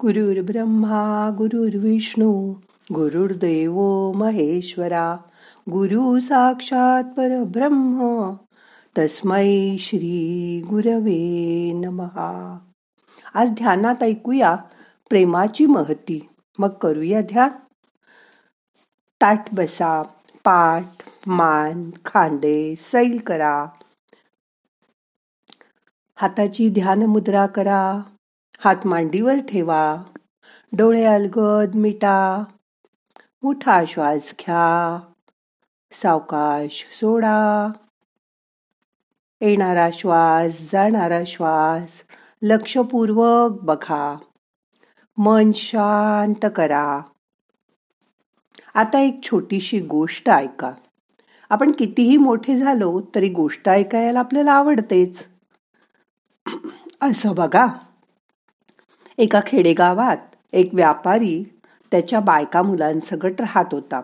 गुरुर्ब्रह्मा गुरुर्विष्णू गुरुर्देव महेश्वरा गुरु साक्षात परब्रह्म तस्मै श्री गुरवे नमहा आज ध्यानात ऐकूया प्रेमाची महती. मग करूया ध्यान. ताट बसा पाठ मान खांदे सैल करा. हाताची ध्यान मुद्रा करा. हात मांडीवर ठेवा. डोळे अलगद मिटा. मोठा श्वास घ्या. सावकाश सोडा. येणारा श्वास जाणारा श्वास लक्षपूर्वक बघा. मन शांत करा. आता एक छोटीशी गोष्ट ऐका. आपण कितीही मोठे झालो तरी गोष्ट ऐकायला आपल्याला आवडतेच. असं बघा. एका खेडेगावात एक व्यापारी त्याच्या बायका मुलांसकट राहत होता.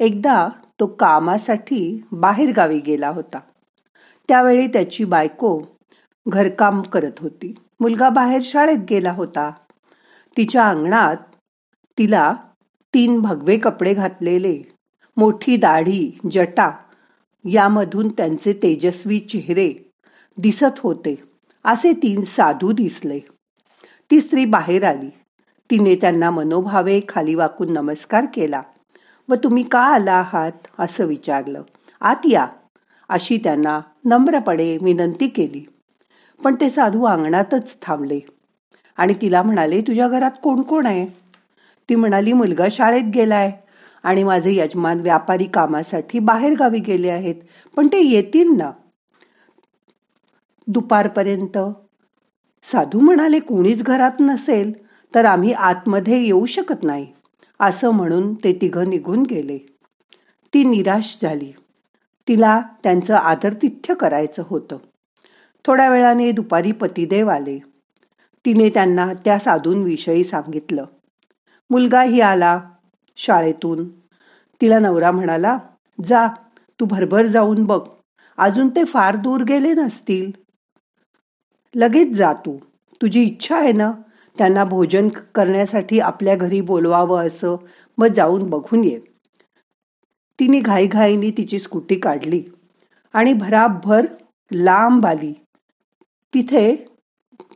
एकदा तो कामासाठी बाहेरगावी गेला होता. त्यावेळी त्याची बायको घरकाम करत होती. मुलगा बाहेर शाळेत गेला होता. तिच्या अंगणात तिला तीन भगवे कपडे घातलेले मोठी दाढी जटा यामधून त्यांचे तेजस्वी चेहरे दिसत होते. असे तीन साधू दिसले. ती स्त्री बाहेर आली. तिने त्यांना मनोभावे खाली वाकून नमस्कार केला. व तुम्ही का आला आहात? असं विचारलं. आत या. अशी त्यांना नम्रपणे विनंती केली. पण ते साधू अंगणातच थांबले. आणि तिला म्हणाले तुझ्या घरात कोण कोण आहे? ती म्हणाली मुलगा शाळेत गेलाय आणि माझे यजमान व्यापारी कामासाठी बाहेरगावी गेले आहेत पण ते येतील ना? दुपारपर्यंत साधू म्हणाले कोणीच घरात नसेल तर आम्ही आतमध्ये येऊ शकत नाही असं म्हणून ते तिघं निघून गेले. ती निराश झाली. तिला त्यांचं आदरतिथ्य करायचं होतं. थोड्या वेळाने दुपारी पतिदेव आले. तिने त्यांना त्या साधूंविषयी सांगितलं. मुलगाही आला शाळेतून. तिला नवरा म्हणाला जा तू भरभर जाऊन बघ. अजून ते फार दूर गेले नसतील. लगेच जा तू. तुझी इच्छा आहे ना त्यांना भोजन करण्यासाठी आपल्या घरी बोलवावं असं मग जाऊन बघून ये. तिने घाईघाईने तिची स्कूटी काढली आणि भराभर लांब आली. तिथे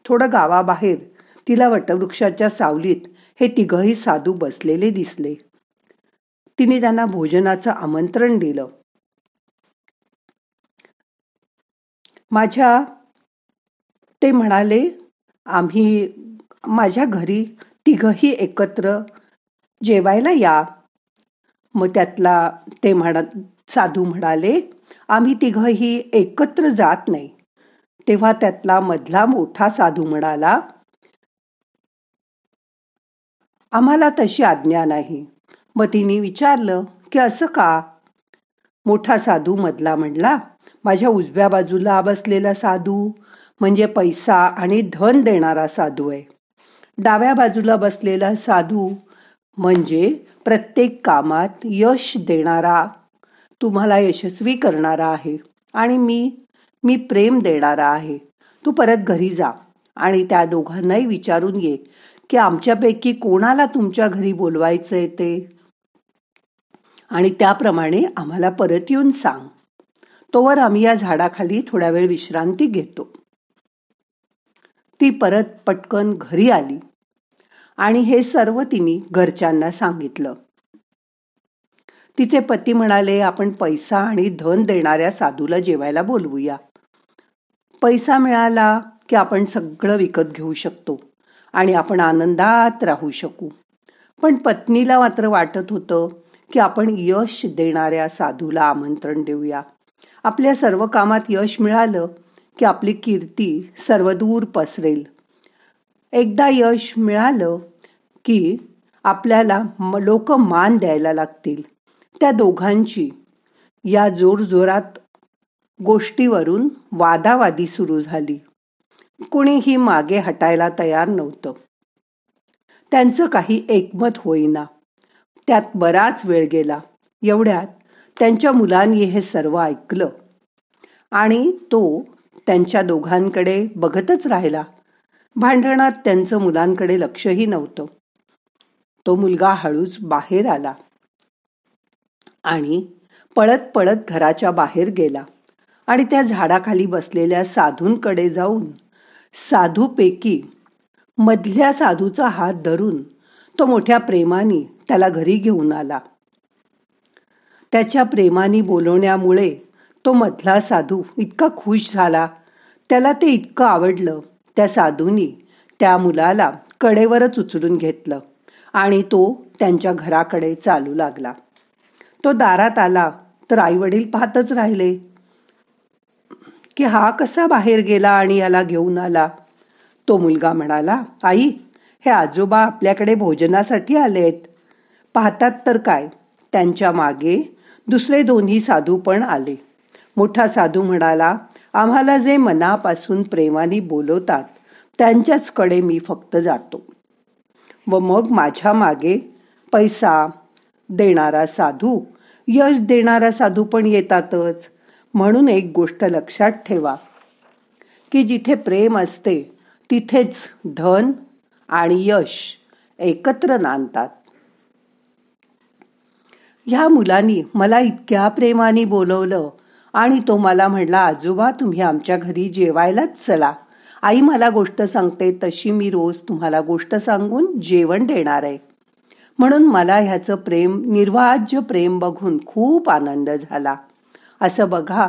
थोडं गावाबाहेर तिला वटवृक्षाच्या सावलीत हे तिघही साधू बसलेले दिसले. तिने त्यांना भोजनाचं आमंत्रण दिलं. माझ्या ते म्हणाले आम्ही माझ्या घरी तिघही एकत्र जेवायला या. मग त्यातला ते म्हणत साधू म्हणाले आम्ही तिघही एकत्र जात नाही. तेव्हा त्यातला मधला मोठा साधू म्हणाला आम्हाला तशी आज्ञा नाही. मग तिने विचारलं की असं का? मोठा साधू मधला म्हणला माझ्या उजव्या बाजूला बसलेला साधू म्हणजे पैसा आणि धन देणारा साधू आहे. डाव्या बाजूला बसलेला साधू म्हणजे प्रत्येक कामात यश देणारा तुम्हाला यशस्वी करणारा आहे आणि मी मी प्रेम देणारा आहे. तू परत घरी जा आणि त्या दोघांनाही विचारून ये की आमच्यापैकी कोणाला तुमच्या घरी बोलवायचंय ते. आणि त्याप्रमाणे आम्हाला परत येऊन सांग. तोवर आम्ही या झाडाखाली थोड्या वेळ विश्रांती घेतो. ती परत पटकन घरी आली आणि हे सर्व तिने घरच्यांना सांगितलं. तिचे पती म्हणाले आपण पैसा आणि धन देणाऱ्या साधूला जेवायला बोलवूया. पैसा मिळाला की आपण सगळं विकत घेऊ शकतो आणि आपण आनंदात राहू शकू. पण पत्नीला मात्र वाटत होतं की आपण यश देणाऱ्या साधूला आमंत्रण देऊया. आपल्या सर्व कामात यश मिळालं की आपली कीर्ती सर्वदूर पसरेल. एकदा यश मिळालं की आपल्याला लोक मान द्यायला लागतील. त्या दोघांची या जोरजोरात गोष्टीवरून वादावादी सुरू झाली. कुणीही मागे हटायला तयार नव्हतं. त्यांचं काही एकमत होईना. त्यात बराच वेळ गेला. एवढ्यात त्यांच्या मुलांनी हे सर्व ऐकलं. आणि तो त्यांच्या दोघांकडे बघतच राहिला. भांडणात त्यांचं मुलांकडे लक्षही नव्हतं. तो मुलगा हळूच बाहेर आला आणि पळत पळत घराच्या बाहेर गेला आणि त्या झाडाखाली बसलेल्या साधूंकडे जाऊन साधूपैकी मधल्या साधूचा हात धरून तो मोठ्या प्रेमाने त्याला घरी घेऊन आला. त्याच्या प्रेमाने बोलवण्यामुळे तो मधला साधू इतका खुश झाला त्याला ते इतकं आवडलं त्या साधूंनी त्या मुलाला कडेवरच उचलून घेतलं आणि तो त्यांच्या घराकडे चालू लागला. तो दारात आला तर आई वडील पाहतच राहिले की हा कसा बाहेर गेला आणि याला घेऊन आला. तो मुलगा म्हणाला आई हे आजोबा आपल्याकडे भोजनासाठी आलेत पाहतात तर काय त्यांच्या मागे दुसरे दोन्ही साधू पण आले. मोठा साधू म्हणाला आम्हाला जे मनापासून प्रेमाने बोलवतात त्यांच्याचकडे मी फक्त जातो. व मग माझ्या मागे पैसा देणारा साधू यश देणारा साधू पण येतातच. म्हणून एक गोष्ट लक्षात ठेवा की जिथे प्रेम असते तिथेच धन आणि यश एकत्र नांदतात. ह्या मुलांनी मला इतक्या प्रेमाने बोलवलं आणि तो मला म्हणला आजोबा तुम्ही आमच्या घरी जेवायलाच चला. आई मला गोष्ट सांगते तशी मी रोज तुम्हाला गोष्ट सांगून जेवण देणार आहे. म्हणून मला ह्याचं प्रेम निर्वाज्य प्रेम बघून खूप आनंद झाला. असं बघा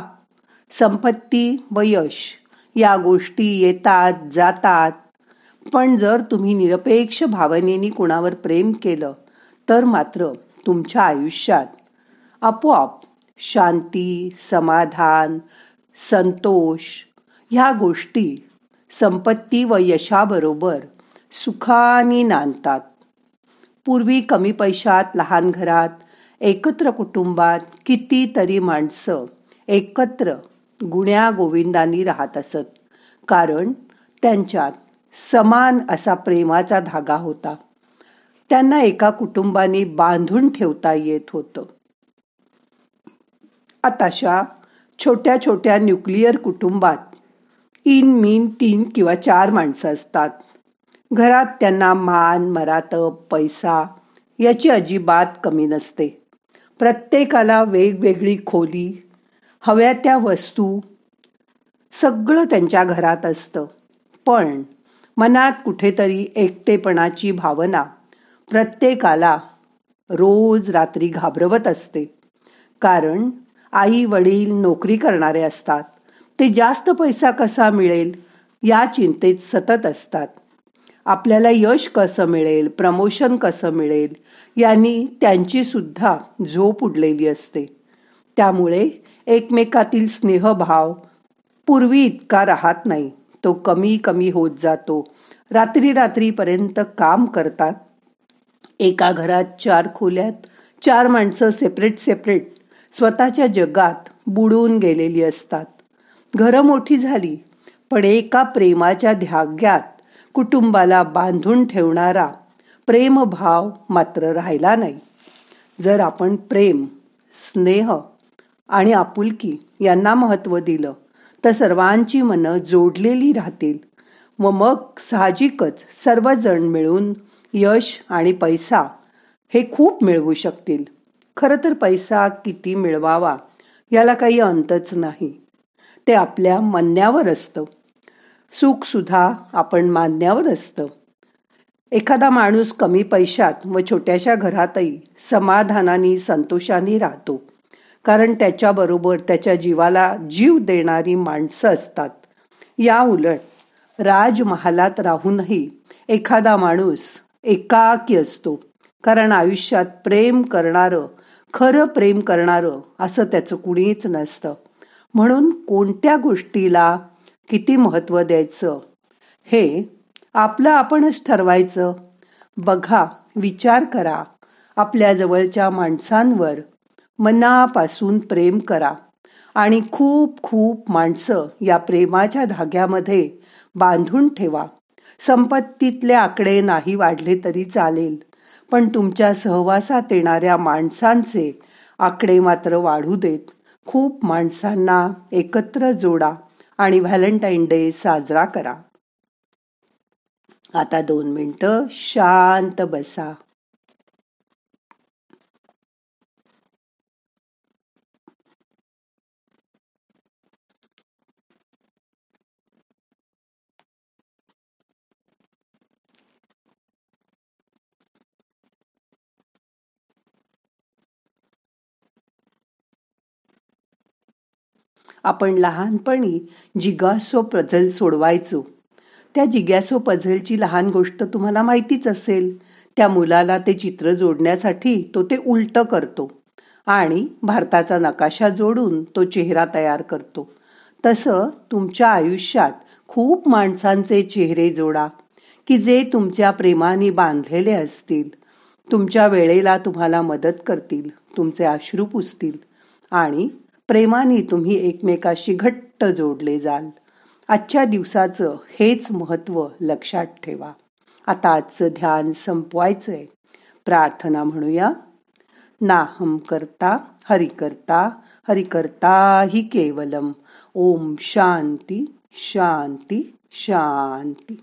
संपत्ती व यश या गोष्टी येतात जातात. पण जर तुम्ही निरपेक्ष भावनेने कुणावर प्रेम केलं तर मात्र तुमच्या आयुष्यात आपोआप शांती समाधान संतोष ह्या गोष्टी संपत्ती व यशाबरोबर सुखानी नांदतात. पूर्वी कमी पैशात लहान घरात एकत्र कुटुंबात कितीतरी माणसं एकत्र गुण्या गोविंदांनी राहत असत. कारण त्यांच्यात समान असा प्रेमाचा धागा होता. त्यांना एका कुटुंबाने बांधून ठेवता येत होतं. आताशा छोट्या छोट्या न्यूक्लिअर कुटुंबात इन मीन तीन किंवा चार माणसं असतात. घरात त्यांना मान मरातब पैसा याची अजिबात कमी नसते. प्रत्येकाला वेगवेगळी खोली हव्या त्या वस्तू सगळं त्यांच्या घरात असतं. पण मनात कुठेतरी एकटेपणाची भावना प्रत्येकाला रोज रात्री घाबरवत असते. कारण आई वडील नोकरी करणारे असतात. ते जास्त पैसा कसा मिळेल? या चिंतेत सतत असतात. आपल्याला यश कसं मिळेल? प्रमोशन कसं मिळेल? यांनी त्यांची सुद्धा झोप उडलेली असते. त्यामुळे एकमेकातील स्नेहभाव पूर्वी इतका राहत नाही. तो कमी कमी होत जातो. रात्री रात्रीपर्यंत काम करतात. एका घरात चार खोल्यात चार माणसं सेपरेट सेपरेट स्वतःच्या जगात बुडून गेलेली असतात. घरं मोठी झाली पण एका प्रेमाच्या ध्याग्यात कुटुंबाला बांधून ठेवणारा प्रेमभाव मात्र राहिला नाही. जर आपण प्रेम स्नेह आणि आपुलकी यांना महत्त्व दिलं तर सर्वांची मनं जोडलेली राहतील व मग साहजिकच सर्वजण मिळून यश आणि पैसा हे खूप मिळवू शकतील. खरं तर पैसा किती मिळवावा याला काही अंतच नाही. ते आपल्या म्हणण्यावर असतं. सुखसुद्धा आपण मानण्यावर असतं. एखादा माणूस कमी पैशात व छोट्याशा घरातही समाधानाने संतोषाने राहतो. कारण त्याच्याबरोबर त्याच्या जीवाला जीव देणारी माणसं असतात. या उलट राजमहालात राहूनही एखादा माणूस एकाकी असतो. कारण आयुष्यात प्रेम करणारं खरं प्रेम करणारं असं त्याचं कुणीच नसतं. म्हणून कोणत्या गोष्टीला किती महत्त्व द्यायचं? हे आपलं आपणच ठरवायचं. बघा विचार करा. आपल्या जवळच्या माणसांवर मनापासून प्रेम करा. आणि खूप खूप माणसं या प्रेमाच्या धाग्यामध्ये बांधून ठेवा. संपत्तीतले आकडे नाही वाढले तरी चालेल. पण तुमच्या सहवासात येणाऱ्या माणसांचे आकडे मात्र वाढू देत. खूप माणसांना एकत्र जोडा आणि व्हॅलेंटाईन डे साजरा करा. आता दोन मिनटं शांत बसा. आपण लहानपणी जिगासो पझल सोडवायचो. त्या जिग्यासो पझलची लहान गोष्ट तुम्हाला माहितीच असेल. त्या मुलाला ते चित्र जोडण्यासाठी तो ते उलटं करतो आणि भारताचा नकाशा जोडून तो चेहरा तयार करतो. तसं तुमच्या आयुष्यात खूप माणसांचे चेहरे जोडा की जे तुमच्या प्रेमाने बांधलेले असतील. तुमच्या वेळेला तुम्हाला मदत करतील तुमचे अश्रू पुसतील आणि प्रेमाने तुम्ही एकमेकाशी घट्ट जोडले जाल. आजच्या दिवसाचं हेच महत्त्व लक्षात ठेवा. आता आजचं ध्यान संपवायचंय. प्रार्थना म्हणूया. नाहम करता हरि करता हरि करता हि केवलम. ओम शांती शांती शांती.